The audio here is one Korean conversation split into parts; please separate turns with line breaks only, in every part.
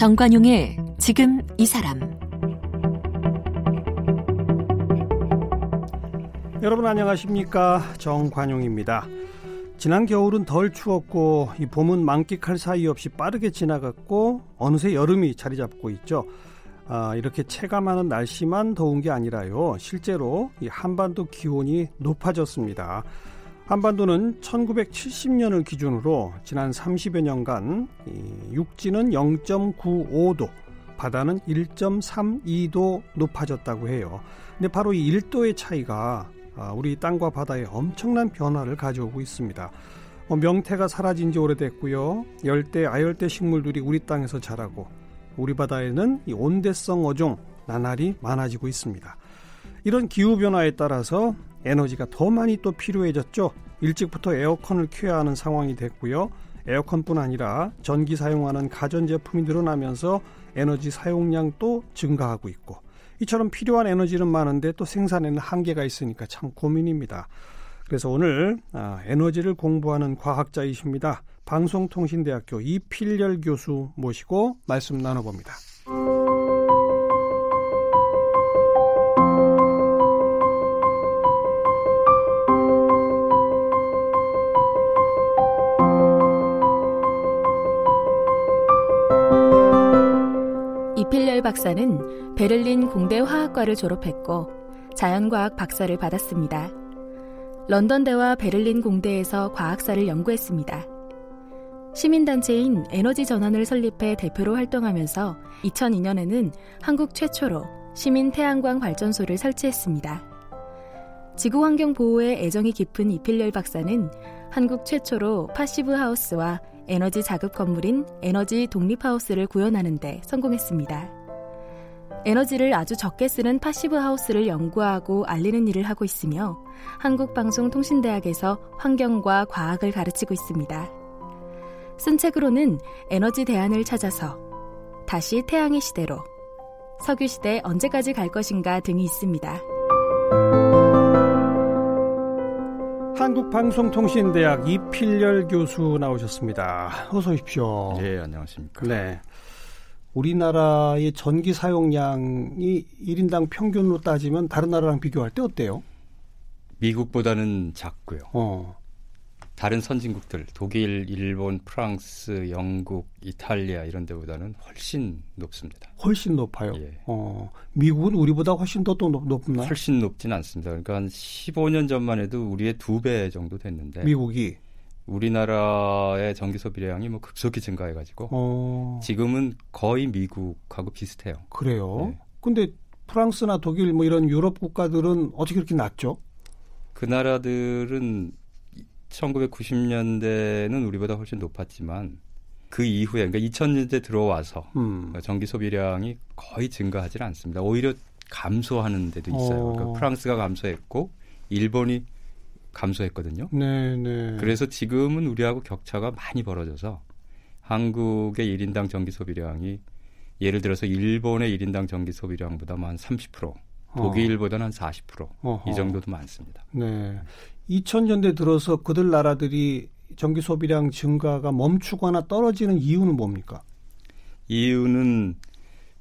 정관용의 지금 이 사람
여러분 안녕하십니까 정관용입니다. 지난 겨울은 덜 추웠고 이 봄은 만끽할 사이 없이 빠르게 지나갔고 어느새 여름이 자리 잡고 있죠. 아, 이렇게 체감하는 날씨만 더운 게 아니라요. 실제로 이 한반도 기온이 높아졌습니다. 한반도는 1970년을 기준으로 지난 30여 년간 육지는 0.95도, 바다는 1.32도 높아졌다고 해요. 근데 바로 이 1도의 차이가 아, 우리 땅과 바다에 엄청난 변화를 가져오고 있습니다. 뭐 명태가 사라진 지 오래됐고요. 열대, 아열대 식물들이 우리 땅에서 자라고 우리 바다에는 이 온대성 어종 나날이 많아지고 있습니다. 이런 기후 변화에 따라서 에너지가 더 많이 또 필요해졌죠. 일찍부터 에어컨을 켜야 하는 상황이 됐고요. 에어컨뿐 아니라 전기 사용하는 가전 제품이 늘어나면서 에너지 사용량도 증가하고 있고 이처럼 필요한 에너지는 많은데 또 생산에는 한계가 있으니까 참 고민입니다. 그래서 오늘 아, 에너지를 공부하는 과학자이십니다. 방송통신대학교 이필열 교수 모시고 말씀 나눠봅니다.
이 박사는 베를린 공대 화학과를 졸업했고 자연과학 박사를 받았습니다. 런던대와 베를린 공대에서 과학사를 연구했습니다. 시민단체인 에너지 전환을 설립해 대표로 활동하면서 2002년에는 한국 최초로 시민 태양광 발전소를 설치했습니다. 지구 환경 보호에 애정이 깊은 이필렬 박사는 한국 최초로 Passivhaus와 에너지 자급 건물인 에너지 독립 하우스를 구현하는데 성공했습니다. 에너지를 아주 적게 쓰는 파시브 하우스를 연구하고 알리는 일을 하고 있으며 한국방송통신대학에서 환경과 과학을 가르치고 있습니다. 쓴 책으로는 에너지 대안을 찾아서 다시 태양의 시대로 석유 시대 언제까지 갈 것인가 등이 있습니다.
한국방송통신대학 이필열 교수 나오셨습니다. 어서 오십시오.
네, 안녕하십니까.
네. 우리나라의 전기 사용량이 1인당 평균으로 따지면 다른 나라랑 비교할 때 어때요?
미국보다는 작고요.
어.
다른 선진국들 독일, 일본, 프랑스, 영국, 이탈리아 이런 데보다는 훨씬 높습니다.
훨씬 높아요.
예.
어, 미국은 우리보다 훨씬 더 높, 높나요?
훨씬 높진 않습니다. 그러니까 한 15년 전만 해도 우리의 두 배 정도 됐는데
미국이
우리나라의 전기 소비량이 뭐 급속히 증가해가지고
어...
지금은 거의 미국하고 비슷해요.
그래요?
네.
근데 프랑스나 독일 뭐 이런 유럽 국가들은 어떻게 그렇게 낮죠?
그 나라들은 1990년대는 우리보다 훨씬 높았지만 그 이후에 그러니까 2000년대 들어와서
음.
전기 소비량이 거의 증가하지 않습니다. 오히려 감소하는 데도 있어요.
어.
그러니까 프랑스가 감소했고 일본이 감소했거든요.
네, 네.
그래서 지금은 우리하고 격차가 많이 벌어져서 한국의 1인당 전기 소비량이 예를 들어서 일본의 1인당 전기 소비량보다 한 30%, 독일보다는 한 40%,
어허.
이 정도도 많습니다.
네. 2000년대 들어서 그들 나라들이 전기 소비량 증가가 멈추거나 떨어지는 이유는 뭡니까?
이유는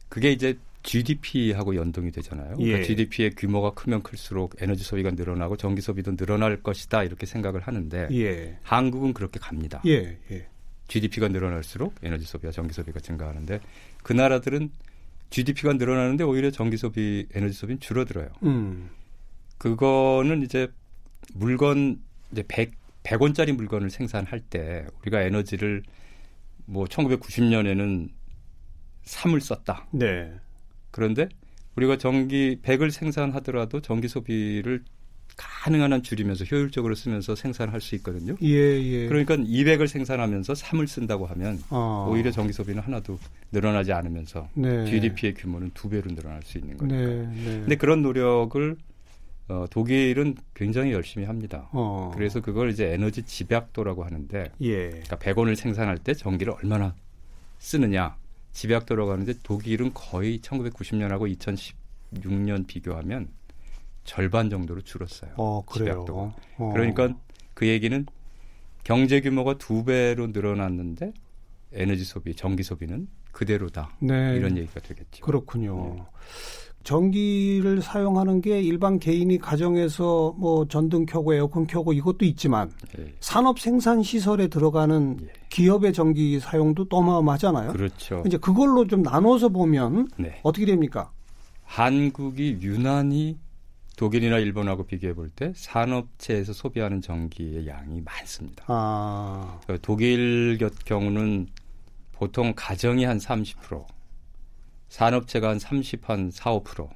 그게 이제 GDP하고 연동이 되잖아요.
예.
그러니까 GDP의 규모가 크면 클수록 에너지 소비가 늘어나고 전기 소비도 늘어날 것이다 이렇게 생각을 하는데
예.
한국은 그렇게 갑니다.
예, 예.
GDP가 늘어날수록 에너지 소비와 전기 소비가 증가하는데 그 나라들은 GDP가 늘어나는데 오히려 전기 소비, 에너지 소비는 줄어들어요.
음.
그거는 이제 물건 이제 100 100원짜리 물건을 생산할 때 우리가 에너지를 뭐 1990년에는 3을 썼다.
네.
그런데 우리가 전기 100을 생산하더라도 전기 소비를 가능한 한 줄이면서 효율적으로 쓰면서 생산할 수 있거든요.
예, 예.
그러니까 200을 생산하면서 3을 쓴다고 하면
어.
오히려 전기 소비는 하나도 늘어나지 않으면서
네.
GDP의 규모는 두 배로 늘어날 수 있는 거니까.
네, 네.
근데 그런 노력을 어, 독일은 굉장히 열심히 합니다.
어.
그래서 그걸 이제 에너지 집약도라고 하는데
예.
그러니까 100원을 생산할 때 전기를 얼마나 쓰느냐 집약도라고 하는데 독일은 거의 1990년하고 2016년 비교하면 절반 정도로 줄었어요.
어.
집약도가.
어.
그러니까 그 얘기는 경제 규모가 두 배로 늘어났는데 에너지 소비, 전기 소비는 그대로다.
네.
이런 얘기가 되겠죠.
그렇군요.
네.
전기를 사용하는 게 일반 개인이 가정에서 뭐 전등 켜고 에어컨 켜고 이것도 있지만
예.
산업 생산 시설에 들어가는
예.
기업의 전기 사용도 또 어마어마하잖아요.
그렇죠.
이제 그걸로 좀 나눠서 보면
네.
어떻게 됩니까?
한국이 유난히 독일이나 일본하고 비교해 볼 때 산업체에서 소비하는 전기의 양이 많습니다.
아,
그 독일 곁 경우는 보통 가정이 한 30%, 산업체가 한 30, 한 4, 5%.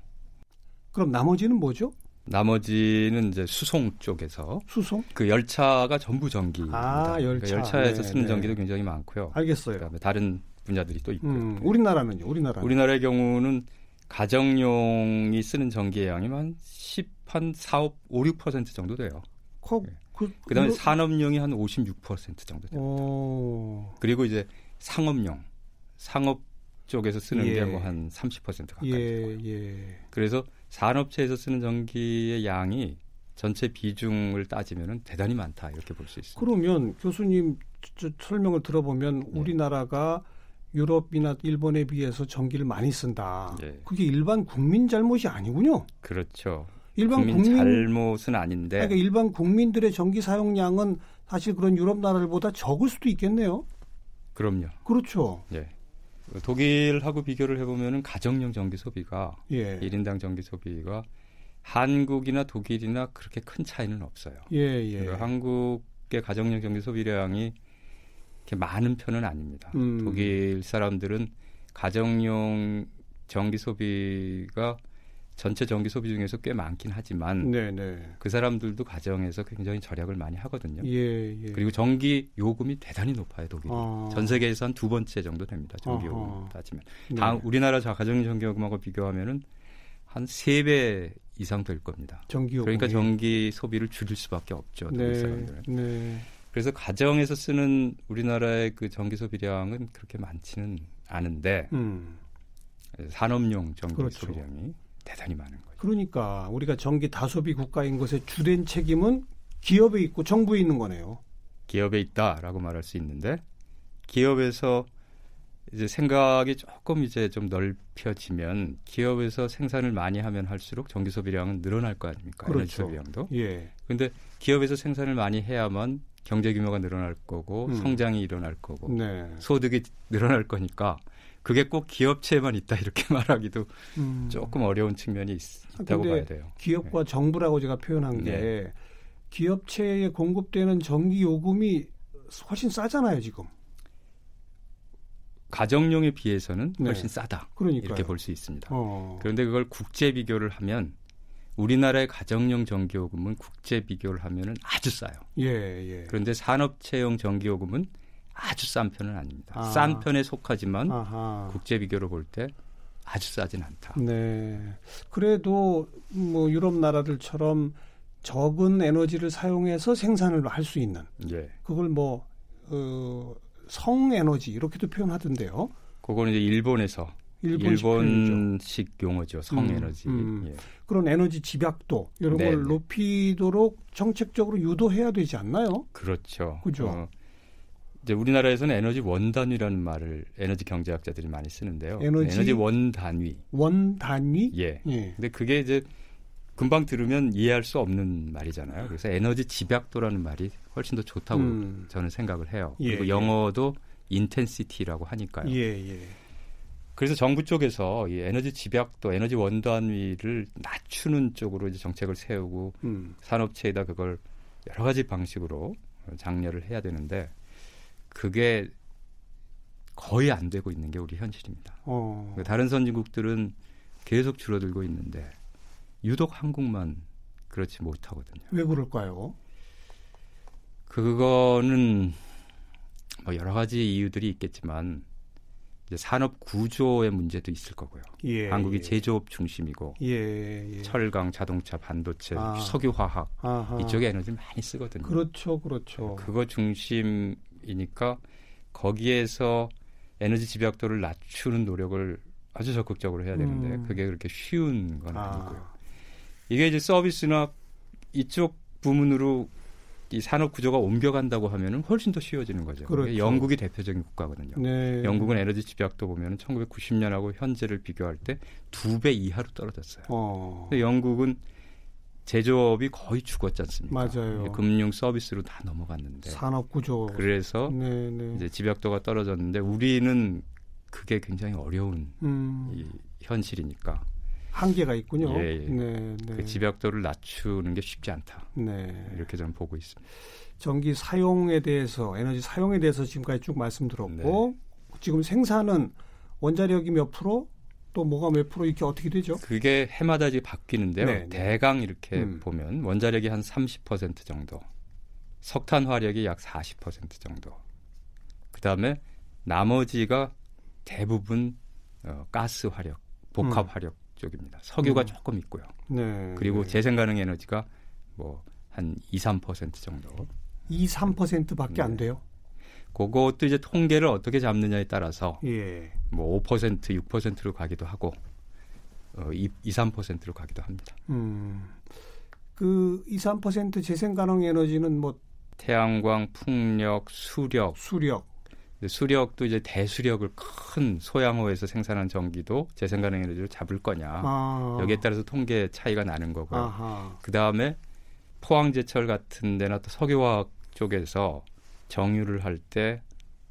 그럼 나머지는 뭐죠?
나머지는 이제 수송 쪽에서
수송?
그 열차가 전부 전기입니다.
아, 열차.
그러니까 열차에서
네,
쓰는
네.
전기도 굉장히 많고요.
알겠어요.
그다음에 다른 분야들이 또 있고요.
음, 우리나라는요. 우리나라.
우리나라의 경우는 가정용이 쓰는 전기의 양이 한 10, 한 4, 5, 5 6% 정도 돼요.
그, 그,
그 다음에
이거-
산업용이 한 56% 정도 돼요.
어,
그리고 이제 상업용, 상업 쪽에서 쓰는
예.
게뭐 한 30% 가까이 되고요.
예, 예.
그래서 산업체에서 쓰는 전기의 양이 전체 비중을 따지면 대단히 많다 이렇게 볼 수 있습니다.
그러면 교수님 저- 저 설명을 들어보면
네.
우리나라가 유럽이나 일본에 비해서 전기를 많이 쓴다.
예.
그게 일반 국민 잘못이 아니군요.
그렇죠.
일반
국민,
국민,
잘못은 아닌데
그러니까 일반 국민들의 전기 사용량은 사실 그런 유럽 나라들보다 적을 수도 있겠네요.
그럼요.
그렇죠.
예. 독일하고 비교를 해보면은 가정용 전기 소비가
예.
1인당 전기 소비가 한국이나 독일이나 그렇게 큰 차이는 없어요.
예, 예.
그러니까 한국의 가정용 전기 소비량이 이렇게 많은 편은 아닙니다.
음.
독일 사람들은 가정용 전기 소비가 전체 전기 소비 중에서 꽤 많긴 하지만
네, 네.
그 사람들도 가정에서 굉장히 절약을 많이 하거든요.
예, 예.
그리고 전기 요금이 대단히 높아요, 독일이.
아.
전 세계에서 한 두 번째 정도 됩니다. 전기
아하.
요금 따지면.
네.
다 우리나라 자- 가정용 전기 요금하고 비교하면은 한 세 배 이상 될 겁니다.
전기 요금이.
그러니까 전기 소비를 줄일 수밖에 없죠. 독일
네,
사람들은.
네.
그래서 가정에서 쓰는 우리나라의 그 전기 소비량은 그렇게 많지는 않은데
음.
산업용 전기
그렇죠.
소비량이 대단히 많은 거죠.
그러니까 우리가 전기 다소비 국가인 것의 주된 책임은 기업에 있고 정부에 있는 거네요.
기업에 있다라고 말할 수 있는데 기업에서 이제 생각이 조금 이제 좀 넓혀지면 기업에서 생산을 많이 하면 할수록 전기 소비량은 늘어날 거 아닙니까? 에너지
그렇죠.
소비량도.
예.
근데 기업에서 생산을 많이 해야만 경제 규모가 늘어날 거고
음.
성장이 일어날 거고
네.
소득이 늘어날 거니까 그게 꼭 기업체에만 있다 이렇게 말하기도
음.
조금 어려운 측면이 있,
아,
다고
근데
봐야 돼요.
기업과 정부라고 제가 표현한 게
네.
기업체에 공급되는 전기 요금이 훨씬 싸잖아요, 지금.
가정용에 비해서는
네.
훨씬 싸다
그러니까요.
이렇게 볼 수 있습니다.
어.
그런데 그걸 국제 비교를 하면 우리나라의 가정용 전기요금은 국제 비교를 하면은 아주 싸요.
예, 예.
그런데 산업체용 전기요금은 아주 싼 편은 아닙니다.
아.
싼 편에 속하지만
아하.
국제 비교로 볼 때 아주 싸진 않다.
네. 그래도 뭐 유럽 나라들처럼 적은 에너지를 사용해서 생산을 할 수 있는
예.
그걸 뭐 어, 성에너지 이렇게도 표현하던데요.
그거는 이제 일본에서
일본식 표현이죠.
일본식 용어죠. 성에너지.
음.
예.
그런 에너지 집약도 이런
네,
걸
네.
높이도록 정책적으로 유도해야 되지 않나요?
그렇죠.
그죠.
어, 이제 우리나라에서는 에너지 원단위라는 말을 에너지 경제학자들이 많이 쓰는데요.
에너지-
원단위.
원 단위?
예.
예.
근데 그게 이제 금방 들으면 이해할 수 없는 말이잖아요. 그래서 에너지 집약도라는 말이 훨씬 더 좋다고
음.
저는 생각을 해요.
예,
그리고
예.
영어도 인텐시티라고 하니까요.
예, 예.
그래서 정부 쪽에서 이 에너지 집약도, 에너지 원단위를 낮추는 쪽으로 이제 정책을 세우고
음.
산업체에다 그걸 여러 가지 방식으로 장려를 해야 되는데 그게 거의 안 되고 있는 게 우리 현실입니다.
어.
다른 선진국들은 계속 줄어들고 있는데 유독 한국만 그렇지 못하거든요.
왜 그럴까요?
그거는 뭐 여러 가지 이유들이 있겠지만 이제 산업 구조의 문제도 있을 거고요.
예.
한국이
예.
제조업 중심이고
예, 예.
철강, 자동차, 반도체,
아.
석유화학
아하.
이쪽에 에너지를 많이 쓰거든요.
그렇죠, 그렇죠.
그거 중심 이니까 거기에서 에너지 집약도를 낮추는 노력을 아주 적극적으로 해야 되는데
음.
그게 그렇게 쉬운 건
아.
아니고요. 이게 이제 서비스나 이쪽 부문으로 이 산업 구조가 옮겨간다고 하면은 훨씬 더 쉬워지는 거죠.
그렇죠.
영국이 대표적인 국가거든요.
네.
영국은 에너지 집약도 보면 1990년하고 현재를 비교할 때 두 배 이하로 떨어졌어요.
어.
근데 영국은 제조업이 거의 죽었지 않습니까?
맞아요.
금융 서비스로 다 넘어갔는데
산업 구조.
그래서
네, 네.
이제 집약도가 떨어졌는데 우리는 그게 굉장히 어려운
음.
이 현실이니까
한계가 있군요.
예, 예.
네, 네.
그 집약도를 낮추는 게 쉽지 않다.
네.
이렇게 저는 보고 있습니다.
전기 사용에 대해서 에너지 사용에 대해서 지금까지 쭉 말씀드렸고
네.
지금 생산은 원자력이 몇 프로 또 뭐가 몇 프로 이렇게 어떻게 되죠?
그게 해마다 이제 바뀌는데요.
네, 네.
대강 이렇게
음.
보면 원자력이 한 30% 정도, 석탄 화력이 약 40% 정도. 그 다음에 나머지가 대부분 어, 가스 화력, 복합
음.
화력 쪽입니다. 석유가
음.
조금 있고요.
네.
그리고
네.
재생 가능 에너지가 뭐 한 2, 3% 정도.
2, 3%밖에 안
네.
돼요.
그것도 이제 통계를 어떻게 잡느냐에 따라서
예.
뭐 5%, 6%로 가기도 하고 어, 2, 2, 3%로 가기도 합니다.
음. 그 2, 3% 재생 가능 에너지는 뭐
태양광, 풍력, 수력,
수력.
수력도 이제 대수력을 큰 소양호에서 생산한 전기도 재생 가능 에너지로 잡을 거냐
아.
여기에 따라서 통계 차이가 나는 거고요. 그 다음에 포항제철 같은 데나 또 석유화학 쪽에서 정유를 할 때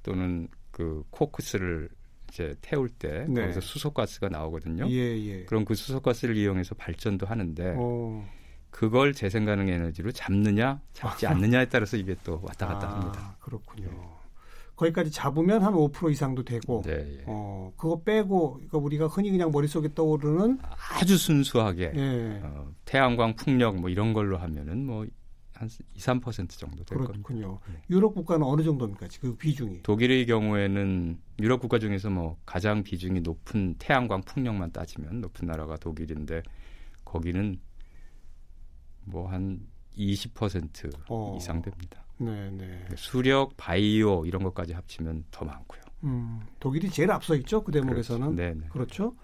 또는 그 코크스를 이제 태울 때
네.
거기서 수소가스가 나오거든요.
예, 예.
그럼 그 수소가스를 이용해서 발전도 하는데
어.
그걸 재생 가능 에너지로 잡느냐 잡지 않느냐에 따라서 이게 또 왔다 갔다
아,
합니다.
그렇군요. 거기까지 잡으면 한 5% 이상도 되고
네, 예.
어, 그거 빼고 그러니까 우리가 흔히 그냥 머릿속에 떠오르는
아주 순수하게
예.
어, 태양광, 풍력 뭐 이런 걸로 하면은 뭐 한 2, 3% 정도 될 겁니다.
그렇군요.
네.
유럽 국가는 어느 정도입니까? 그 비중이.
독일의 경우에는 유럽 국가 중에서 뭐 가장 비중이 높은 태양광, 풍력만 따지면 높은 나라가 독일인데 거기는 뭐 한 20%
어.
이상 됩니다.
네, 네.
수력, 바이오 이런 것까지 합치면 더 많고요.
음, 독일이 제일 앞서 있죠. 그 대목에서는.
네, 네.
그렇죠.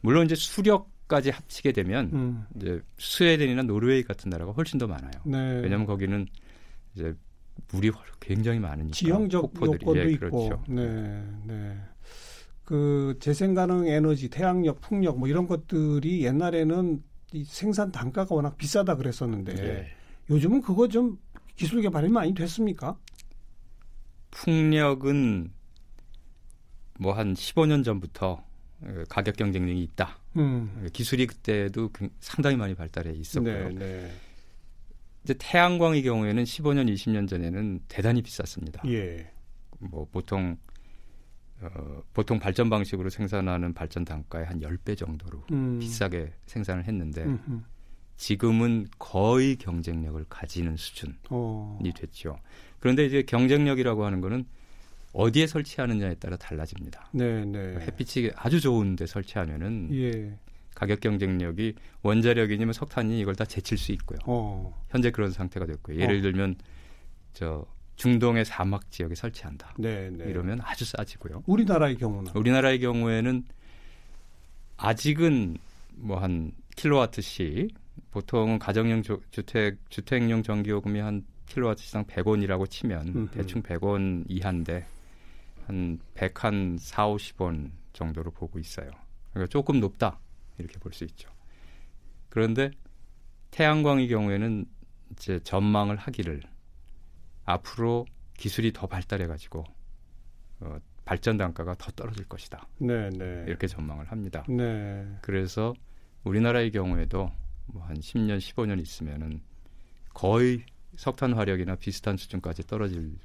물론 이제 수력 까지 합치게 되면
음.
이제 스웨덴이나 노르웨이 같은 나라가 훨씬 더 많아요.
네.
왜냐하면 거기는 이제 물이 굉장히 많으니까
지형적
폭포들이.
요건도
예,
있고.
그렇죠.
네, 네. 그 재생 가능 에너지, 태양력, 풍력 뭐 이런 것들이 옛날에는 이 생산 단가가 워낙 비싸다 그랬었는데
예.
요즘은 그거 좀 기술 개발이 많이 됐습니까?
풍력은 뭐 한 15년 전부터 어, 가격 경쟁력이 있다.
음.
기술이 그때도 굉- 상당히 많이 발달해 있었고요.
네, 네.
이제 태양광의 경우에는 15년, 20년 전에는 대단히 비쌌습니다.
예.
뭐 보통 어, 보통 발전 방식으로 생산하는 발전 단가의 한 10배 정도로
음.
비싸게 생산을 했는데
음흠.
지금은 거의 경쟁력을 가지는 수준이
어.
됐죠. 그런데 이제 경쟁력이라고 하는 거는 어디에 설치하느냐에 따라 달라집니다.
네, 네.
햇빛이 아주 좋은 데 설치하면은
예.
가격 경쟁력이 원자력이냐면 석탄이 이걸 다 제칠 수 있고요.
어.
현재 그런 상태가 됐고요. 예를
어.
들면 저 중동의 사막 지역에 설치한다.
네, 네.
이러면 아주 싸지고요.
우리나라의 경우는
우리나라의 경우에는 아직은 뭐 한 킬로와트씩 보통 가정용 조- 주택 주택용 전기요금이 한 킬로와트시당 100원이라고 치면
음흠.
대충 100원 이하인데 한 100 한 4, 50원 정도로 보고 있어요. 그러니까 조금 높다 이렇게 볼 수 있죠. 그런데 태양광의 경우에는 이제 전망을 하기를 앞으로 기술이 더 발달해 가지고 어, 발전 단가가 더 떨어질 것이다.
네, 네.
이렇게 전망을 합니다.
네.
그래서 우리나라의 경우에도 뭐 한 10년, 15년 있으면은 거의 석탄 화력이나 비슷한 수준까지 떨어질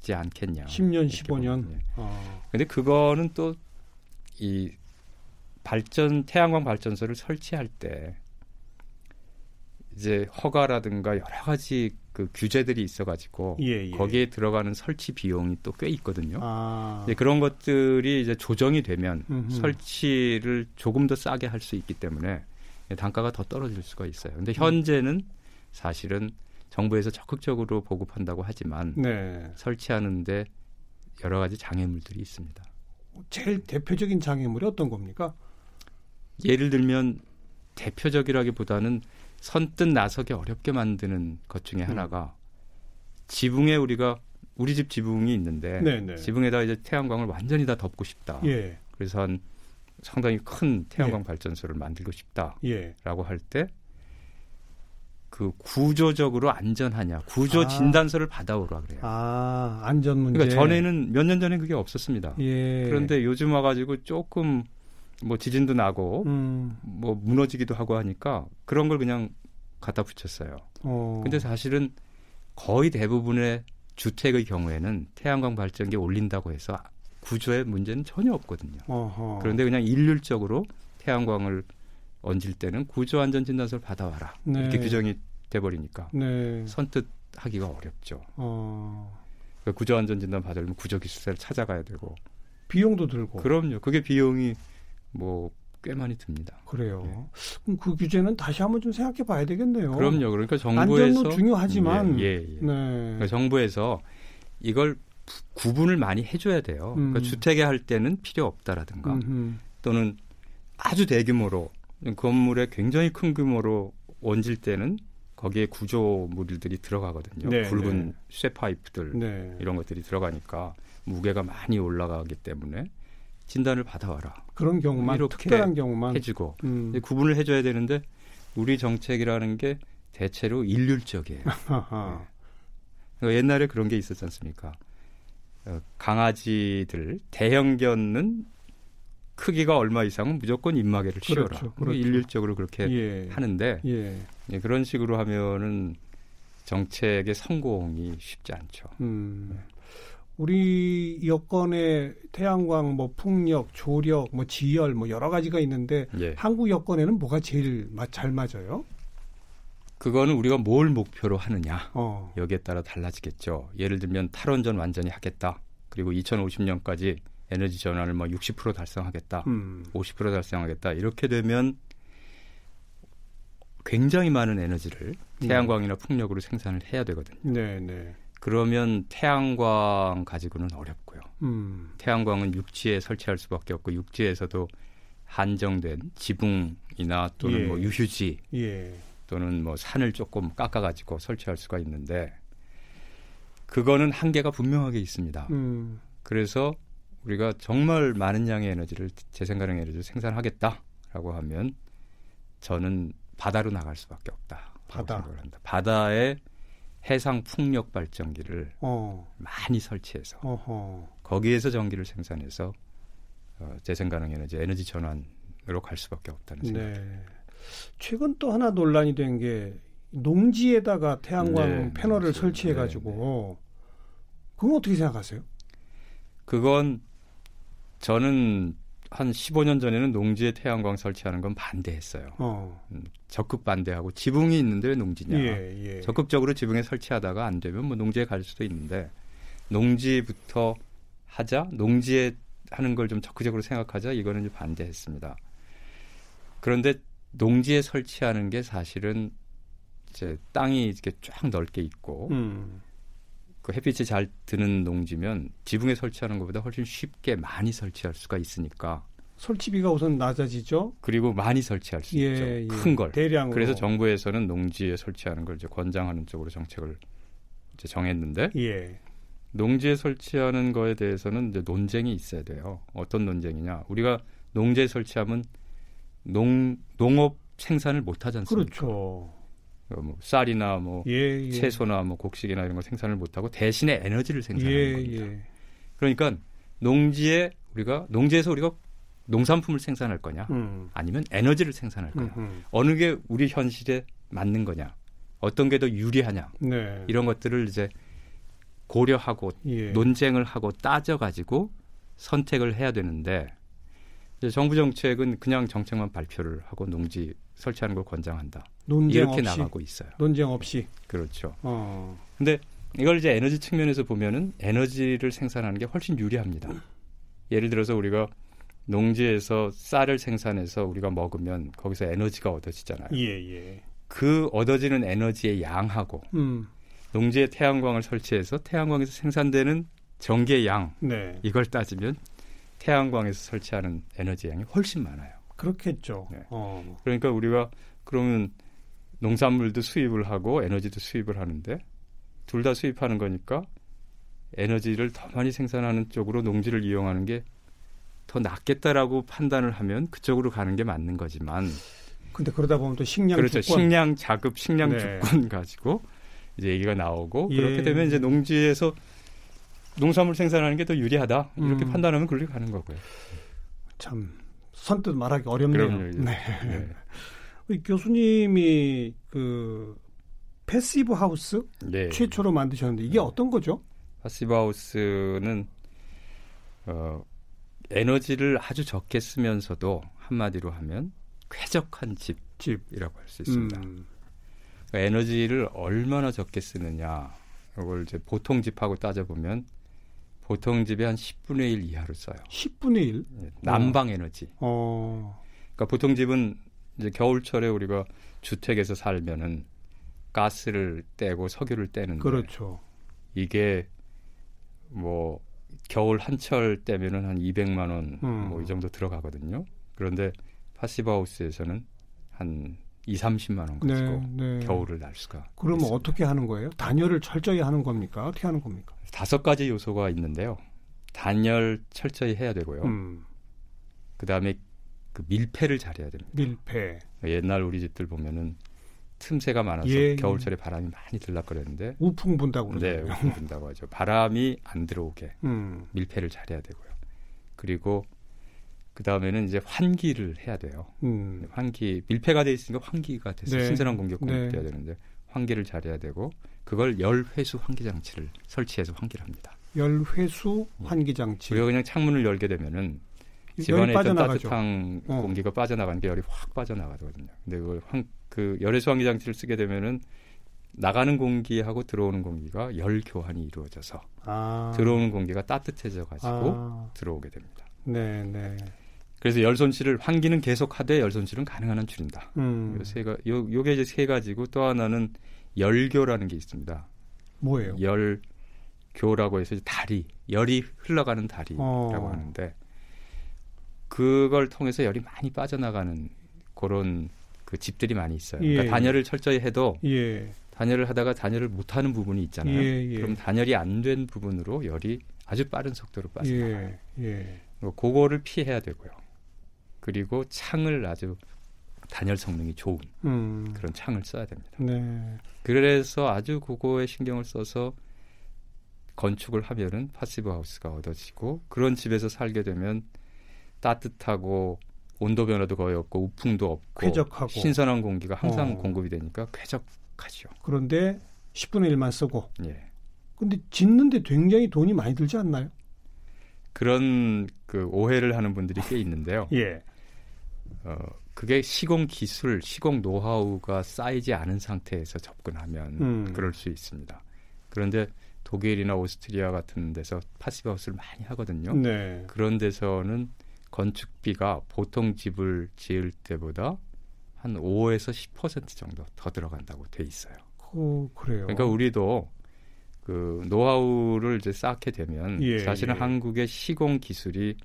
지 않겠냐.
10년,
이렇게
15년.
보면, 예.
어.
근데 그거는 또 이 발전 태양광 발전소를 설치할 때 이제 허가라든가 여러 가지 그 규제들이 있어가지고
예, 예.
거기에 들어가는 설치 비용이 또 꽤 있거든요.
아.
이제 그런 것들이 이제 조정이 되면
음흠.
설치를 조금 더 싸게 할 수 있기 때문에 단가가 더 떨어질 수가 있어요. 근데 현재는 사실은 정부에서 적극적으로 보급한다고 하지만
네.
설치하는데 여러 가지 장애물들이 있습니다.
제일 대표적인 장애물이 어떤 겁니까?
예를 들면 대표적이라기보다는 선뜻 나서기 어렵게 만드는 것 중에
음.
하나가 지붕에 우리가 우리 집 지붕이 있는데
네네.
지붕에다 이제 태양광을 완전히 다 덮고 싶다.
예,
그래서 한 상당히 큰 태양광 발전소를 만들고 싶다라고
예.
할때 그 구조적으로 안전하냐 구조
아.
진단서를 받아오라 그래요.
아, 안전 문제.
그러니까 전에는 몇 년 전에 그게 없었습니다.
예.
그런데 요즘 와가지고 조금 뭐 지진도 나고
음,
뭐 무너지기도 하고 하니까 그런 걸 그냥 갖다 붙였어요.
어.
근데 사실은 거의 대부분의 주택의 경우에는 태양광 발전기 올린다고 해서 구조의 문제는 전혀 없거든요.
어허.
그런데 그냥 일률적으로 태양광을 얹을 때는 구조 안전 진단서를 받아와라
네.
이렇게 규정이 돼버리니까
네.
선뜻 하기가 어렵죠.
어.
그러니까 구조 안전 진단 받으려면 구조 기술사를 찾아가야 되고
비용도 들고.
그럼요. 그게 비용이 뭐 꽤 많이 듭니다.
그래요.
네.
그럼 그 규제는 다시 한번 좀 생각해 봐야 되겠네요.
그럼요. 그러니까 정부에서
안전도 중요하지만
예, 예, 예.
네.
그러니까 정부에서 이걸 부- 구분을 많이 해줘야 돼요.
음.
그러니까 주택에 할 때는 필요 없다라든가
음흠.
또는 아주 대규모로 건물에 굉장히 큰 규모로 얹을 때는 거기에 구조물들이 들어가거든요.
네,
굵은
네.
쇠파이프들
네.
이런 것들이 들어가니까 무게가 많이 올라가기 때문에 진단을 받아와라
그런 경우만
이렇게
특별한 경우만
해주고
음.
구분을 해줘야 되는데 우리 정책이라는 게 대체로 일률적이에요.
하하.
그러니까 옛날에 그런 게 있었지 않습니까? 어, 강아지들 대형견은 크기가 얼마 이상은 무조건 입마개를 씌워라.
그렇죠, 그렇죠.
일률적으로 그렇게
예.
하는데
예.
예, 그런 식으로 하면은 정책의 성공이 쉽지 않죠.
음. 우리 여건에 태양광, 뭐 풍력, 조력, 뭐 지열, 뭐 여러 가지가 있는데
예.
한국 여건에는 뭐가 제일 마- 잘 맞아요?
그거는 우리가 뭘 목표로 하느냐
어.
여기에 따라 달라지겠죠. 예를 들면 탈원전 완전히 하겠다. 그리고 2050년까지 에너지 전환을 뭐 60% 달성하겠다.
음.
50% 달성하겠다. 이렇게 되면 굉장히 많은 에너지를 태양광이나 풍력으로 생산을 해야 되거든요.
네, 네.
그러면 태양광 가지고는 어렵고요.
음.
태양광은 육지에 설치할 수밖에 없고 육지에서도 한정된 지붕이나 또는
예.
뭐 유휴지
예.
또는 뭐 산을 조금 깎아 가지고 설치할 수가 있는데 그거는 한계가 분명하게 있습니다.
음.
그래서 우리가 정말 많은 양의 에너지를 재생가능 에너지를 생산하겠다라고 하면 저는 바다로 나갈 수밖에 없다.
바다.
바다에 해상 풍력 발전기를
어.
많이 설치해서
어허.
거기에서 전기를 생산해서 어, 재생가능 에너지, 에너지 전환으로 갈 수밖에 없다는 생각.
네. 최근 또 하나 논란이 된 게 농지에다가 태양광
네,
패널을. 설치해 가지고 그건 어떻게 생각하세요?
그건 저는 한 15년 전에는 농지에 태양광 설치하는 건 반대했어요.
어.
음, 적극 반대하고 지붕이 있는데 왜 농지냐?
예, 예.
적극적으로 지붕에 설치하다가 안 되면 뭐 농지에 갈 수도 있는데 농지부터 하자 농지에 하는 걸 좀 적극적으로 생각하자 이거는 좀 반대했습니다. 그런데 농지에 설치하는 게 사실은 이제 땅이 이렇게 쫙 넓게 있고
음.
그 햇빛이 잘 드는 농지면 지붕에 설치하는 것보다 훨씬 쉽게 많이 설치할 수가 있으니까
설치비가 우선 낮아지죠.
그리고 많이 설치할 수
예,
있죠
예.
큰 걸.
대량으로.
그래서 정부에서는 농지에 설치하는 걸 이제 권장하는 쪽으로 정책을 이제 정했는데
예.
농지에 설치하는 거에 대해서는 이제 논쟁이 있어야 돼요. 어떤 논쟁이냐? 우리가 농지에 설치하면 농 농업 생산을 못 하지 않습니까?
그렇죠.
어, 뭐 쌀이나 뭐
예, 예.
채소나 뭐 곡식이나 이런 거 생산을 못 하고 대신에 에너지를 생산하는
예,
겁니다.
예.
그러니까 농지에 우리가 농지에서 우리가 농산품을 생산할 거냐?
음.
아니면 에너지를 생산할 거냐?
음, 음.
어느 게 우리 현실에 맞는 거냐? 어떤 게 더 유리하냐?
네.
이런 것들을 이제 고려하고
예.
논쟁을 하고 따져가지고 선택을 해야 되는데 정부 정책은 그냥 정책만 발표를 하고 농지 설치하는 걸 권장한다.
논쟁
이렇게
없이
나가고 있어요.
논쟁 없이.
그렇죠.
어.
근데 이걸 이제 에너지 측면에서 보면은 에너지를 생산하는 게 훨씬 유리합니다. 예를 들어서 우리가 농지에서 쌀을 생산해서 우리가 먹으면 거기서 에너지가 얻어지잖아요.
예, 예.
그 얻어지는 에너지의 양하고
음.
농지에 태양광을 설치해서 태양광에서 생산되는 전기의 양
네.
이걸 따지면 태양광에서 설치하는 에너지 양이 훨씬 많아요.
그렇겠죠.
네.
어.
그러니까 우리가 그러면 농산물도 수입을 하고 에너지도 수입을 하는데 둘 다 수입하는 거니까 에너지를 더 많이 생산하는 쪽으로 농지를 이용하는 게 더 낫겠다라고 판단을 하면 그쪽으로 가는 게 맞는 거지만
근데 그러다 보면 또 식량
그렇죠.
주권
식량 자급, 식량
네.
주권 가지고 이제 얘기가 나오고
예.
그렇게 되면 이제 농지에서 농산물 생산하는 게 더 유리하다 이렇게
음.
판단하면 그렇게 가는 거고요.
참 선뜻 말하기 어렵네요.
그럼요.
네.
네.
교수님이 그 passive house
네.
최초로 만드셨는데 이게 어떤 거죠?
Passivhaus는 어, 에너지를 아주 적게 쓰면서도 한마디로 하면 쾌적한 집이라고 할 수 있습니다.
음.
그러니까 에너지를 얼마나 적게 쓰느냐 이걸 이제 보통 집하고 따져보면 보통 집의 한 10분의 1 이하로 써요.
10분의 1.
예, 난방 에너지.
어.
그러니까 보통 집은 이제 겨울철에 우리가 주택에서 살면은 가스를 떼고 석유를 떼는데
그렇죠.
이게 뭐 겨울 한철 떼면은 한 200만 원뭐
음.
이 정도 들어가거든요. 그런데 파시브 하우스에서는 한 2, 30만 원 가지고
네, 네.
겨울을 날 수가
그러면
있습니다.
어떻게 하는 거예요? 단열을 철저히 하는 겁니까? 어떻게 하는 겁니까?
다섯 가지 요소가 있는데요. 단열 철저히 해야 되고요.
음.
그다음에 그 밀폐를 잘해야 됩니다.
밀폐,
옛날 우리 집들 보면은 틈새가 많아서
예, 예.
겨울철에 바람이 많이 들락거렸는데
우풍 분다고
네,
그러잖아요.
된다고 하죠. 바람이 안 들어오게
음.
밀폐를 잘해야 되고요. 그리고 그 다음에는 이제 환기를 해야 돼요.
음.
환기 밀폐가 돼 있으니까 환기가 돼서
네.
신선한 공기가
네.
공급돼야 되는데 환기를 잘해야 되고 그걸 열 회수 환기 장치를 설치해서 환기를 합니다.
열 회수 환기 장치.
우리가 그냥 창문을 열게 되면은 집안에 있던. 따뜻한
어.
공기가 빠져나가는 게 열이 확 빠져나가거든요. 근데 그걸 환, 그 열외수 환기 장치를 쓰게 되면은 나가는 공기하고 들어오는 공기가 열 교환이 이루어져서
아.
들어오는 공기가 따뜻해져 가지고
아.
들어오게 됩니다.
네, 네.
그래서 열 손실을 환기는 계속하되 열 손실은 가능한 한 줄인다.
음.
요세 가, 요, 요게 이제 세 가지고 또 하나는 열교라는 게 있습니다.
뭐예요?
열교라고 해서 다리, 열이 흘러가는 다리라고
어.
하는데 그걸 통해서 열이 많이 빠져나가는 그런 그 집들이 많이 있어요.
예.
그러니까 단열을 철저히 해도
예.
단열을 하다가 단열을 못하는 부분이 있잖아요.
예, 예.
그럼 단열이 안 된 부분으로 열이 아주 빠른 속도로 빠져나가요.
예. 예.
뭐 그거를 피해야 되고요. 그리고 창을 아주 단열 성능이 좋은
음.
그런 창을 써야 됩니다.
네.
그래서 아주 그거에 신경을 써서 건축을 하면은 파시브 하우스가 얻어지고 그런 집에서 살게 되면 따뜻하고 온도 변화도 거의 없고 우풍도 없고
쾌적하고.
신선한 공기가 항상
어.
공급이 되니까 쾌적하죠.
그런데 10분의 1만 쓰고.
예.
근데 짓는데 굉장히 돈이 많이 들지 않나요?
그런 그 오해를 하는 분들이 꽤 있는데요.
예.
어, 그게 시공 기술, 시공 노하우가 쌓이지 않은 상태에서 접근하면
음.
그럴 수 있습니다. 그런데 독일이나 오스트리아 같은 데서 passive house를 많이 하거든요.
네.
그런 데서는 건축비가 보통 집을 지을 때보다 한 5에서 10% 정도 더 들어간다고 돼 있어요.
그, 그래요.
그러니까 우리도 그 노하우를 이제 쌓게 되면
예,
사실은
예.
한국의 시공 기술이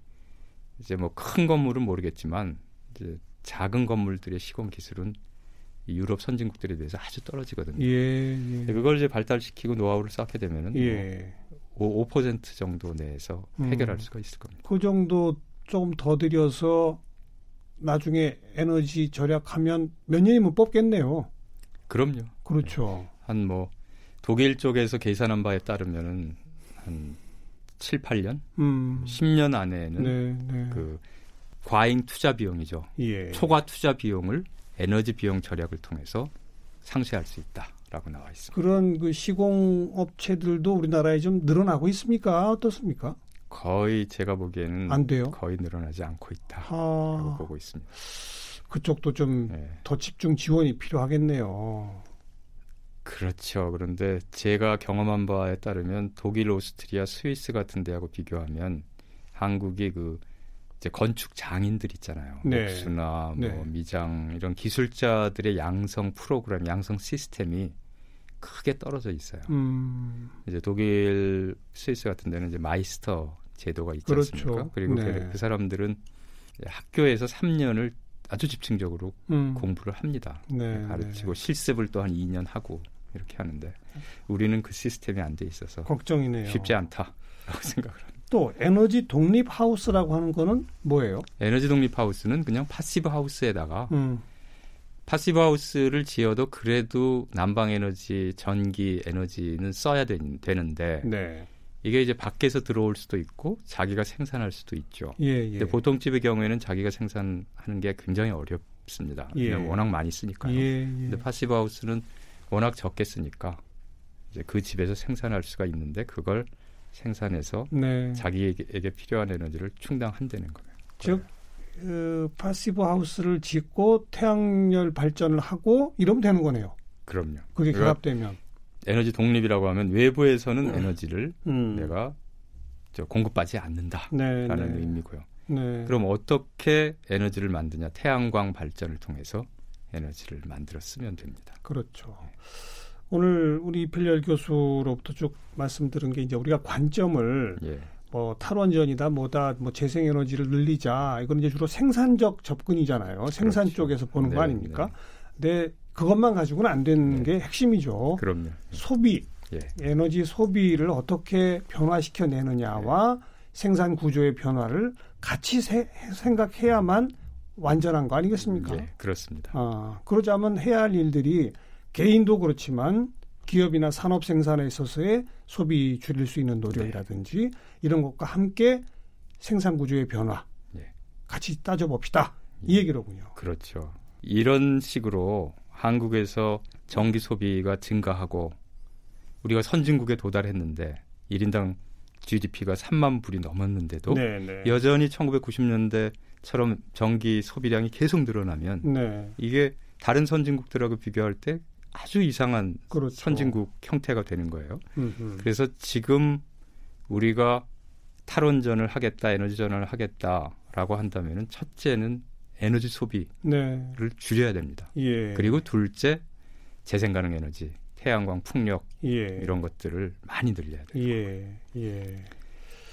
이제 뭐 큰 건물은 모르겠지만 이제 작은 건물들의 시공 기술은 이 유럽 선진국들에 비해서 아주 떨어지거든요.
예. 예.
그걸 이제 발달시키고 노하우를 쌓게 되면은
예.
뭐 5, 5% 정도 내에서
음.
해결할 수가 있을 겁니다.
그 정도 조금 더 들여서 나중에 에너지 절약하면 몇 년이면 뽑겠네요.
그럼요.
그렇죠.
한 뭐 독일 쪽에서 계산한 바에 따르면은 한 7, 8년,
음.
10년 안에는
네, 네.
그 과잉 투자 비용이죠.
예.
초과 투자 비용을 에너지 비용 절약을 통해서 상쇄할 수 있다라고 나와 있습니다.
그런 그 시공 업체들도 우리나라에 좀 늘어나고 있습니까? 어떻습니까?
거의 제가 보기에는
안 돼요.
거의 늘어나지 않고 있다라고
아,
보고 있습니다.
그쪽도 좀더
네.
집중 지원이 필요하겠네요.
그렇죠. 그런데 제가 경험한 바에 따르면 독일, 오스트리아, 스위스 같은 데하고 비교하면 한국이 그 이제 건축 장인들 있잖아요.
네.
목수나 뭐
네.
미장 이런 기술자들의 양성 프로그램, 양성 시스템이 크게 떨어져 있어요.
음,
이제 독일, 스위스 같은 데는 이제 마이스터 제도가 있지
그렇죠.
않습니까? 그리고
네.
그, 그 사람들은 학교에서 3년을 아주 집중적으로
음.
공부를 합니다.
네,
가르치고
네.
실습을 또 한 2년 하고 이렇게 하는데 우리는 그 시스템이 안 돼 있어서
걱정이네요.
쉽지 않다라고 생각을 합니다.
또 에너지 독립 하우스라고 하는 거는 뭐예요?
에너지 독립 하우스는 그냥 passive house에다가
음.
passive house를 지어도 그래도 난방 에너지, 전기 에너지는 써야 되, 되는데
네.
이게 이제 밖에서 들어올 수도 있고 자기가 생산할 수도 있죠.
예, 예.
근데 보통 집의 경우에는 자기가 생산하는 게 굉장히 어렵습니다.
예.
워낙 많이 쓰니까요.
예, 예.
근데 passive house는 워낙 적게 쓰니까 이제 그 집에서 생산할 수가 있는데 그걸 생산해서
네.
자기에게 필요한 에너지를 충당한다는 거예요.
즉 그, 파시브 하우스를 짓고 태양열 발전을 하고 이러면 되는 거네요.
그럼요.
그게
그러니까
결합되면.
에너지 독립이라고 하면 외부에서는 에너지를
음.
내가 저 공급받지 않는다라는
네, 네.
의미고요.
네.
그럼 어떻게 에너지를 만드냐? 태양광 발전을 통해서 에너지를 만들어 쓰면 됩니다.
그렇죠. 오늘 우리 필열 교수로부터 쭉 말씀 들은 게 이제 우리가 관점을
예.
뭐 탈원전이다 뭐다 뭐 재생에너지를 늘리자 이건 이제 주로 생산적 접근이잖아요. 생산
그렇죠.
쪽에서 보는
네,
거 아닙니까? 근데 그것만 가지고는 안 되는
네.
게 핵심이죠.
그럼요.
소비,
예.
에너지 소비를 어떻게 변화시켜 내느냐와 생산 구조의 변화를 같이 세- 생각해야만 완전한 거 아니겠습니까?
예, 그렇습니다.
아, 그러자면 해야 할 일들이 개인도 그렇지만 기업이나 산업 생산에 있어서의 소비 줄일 수 있는 노력이라든지 이런 것과 함께 생산 구조의 변화
예.
같이 따져봅시다. 이 얘기로군요.
그렇죠. 이런 식으로 한국에서 전기 소비가 증가하고 우리가 선진국에 도달했는데 1인당 GDP가 3만 불이 넘었는데도
네, 네.
여전히 1990년대처럼 전기 소비량이 계속 늘어나면
네.
이게 다른 선진국들하고 비교할 때 아주 이상한
그렇죠.
선진국 형태가 되는 거예요.
음흠.
그래서 지금 우리가 탈원전을 하겠다, 에너지 전환을 하겠다라고 한다면은 첫째는 에너지 소비를
네.
줄여야 됩니다.
예.
그리고 둘째 재생 가능 에너지, 태양광, 풍력
예.
이런 것들을 많이 늘려야 돼요.
예. 예.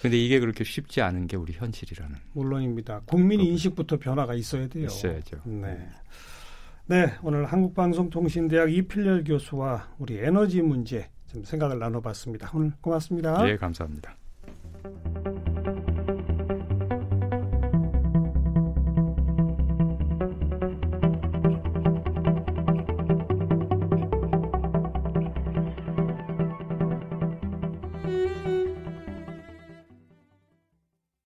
근데 이게 그렇게 쉽지 않은 게 우리 현실이라는
물론입니다. 국민 인식부터 변화가 있어야 돼요.
있어야죠.
네. 네, 오늘 한국방송통신대학 이필열 교수와 우리 에너지 문제 좀 생각을 나눠봤습니다. 오늘 고맙습니다.
예, 감사합니다.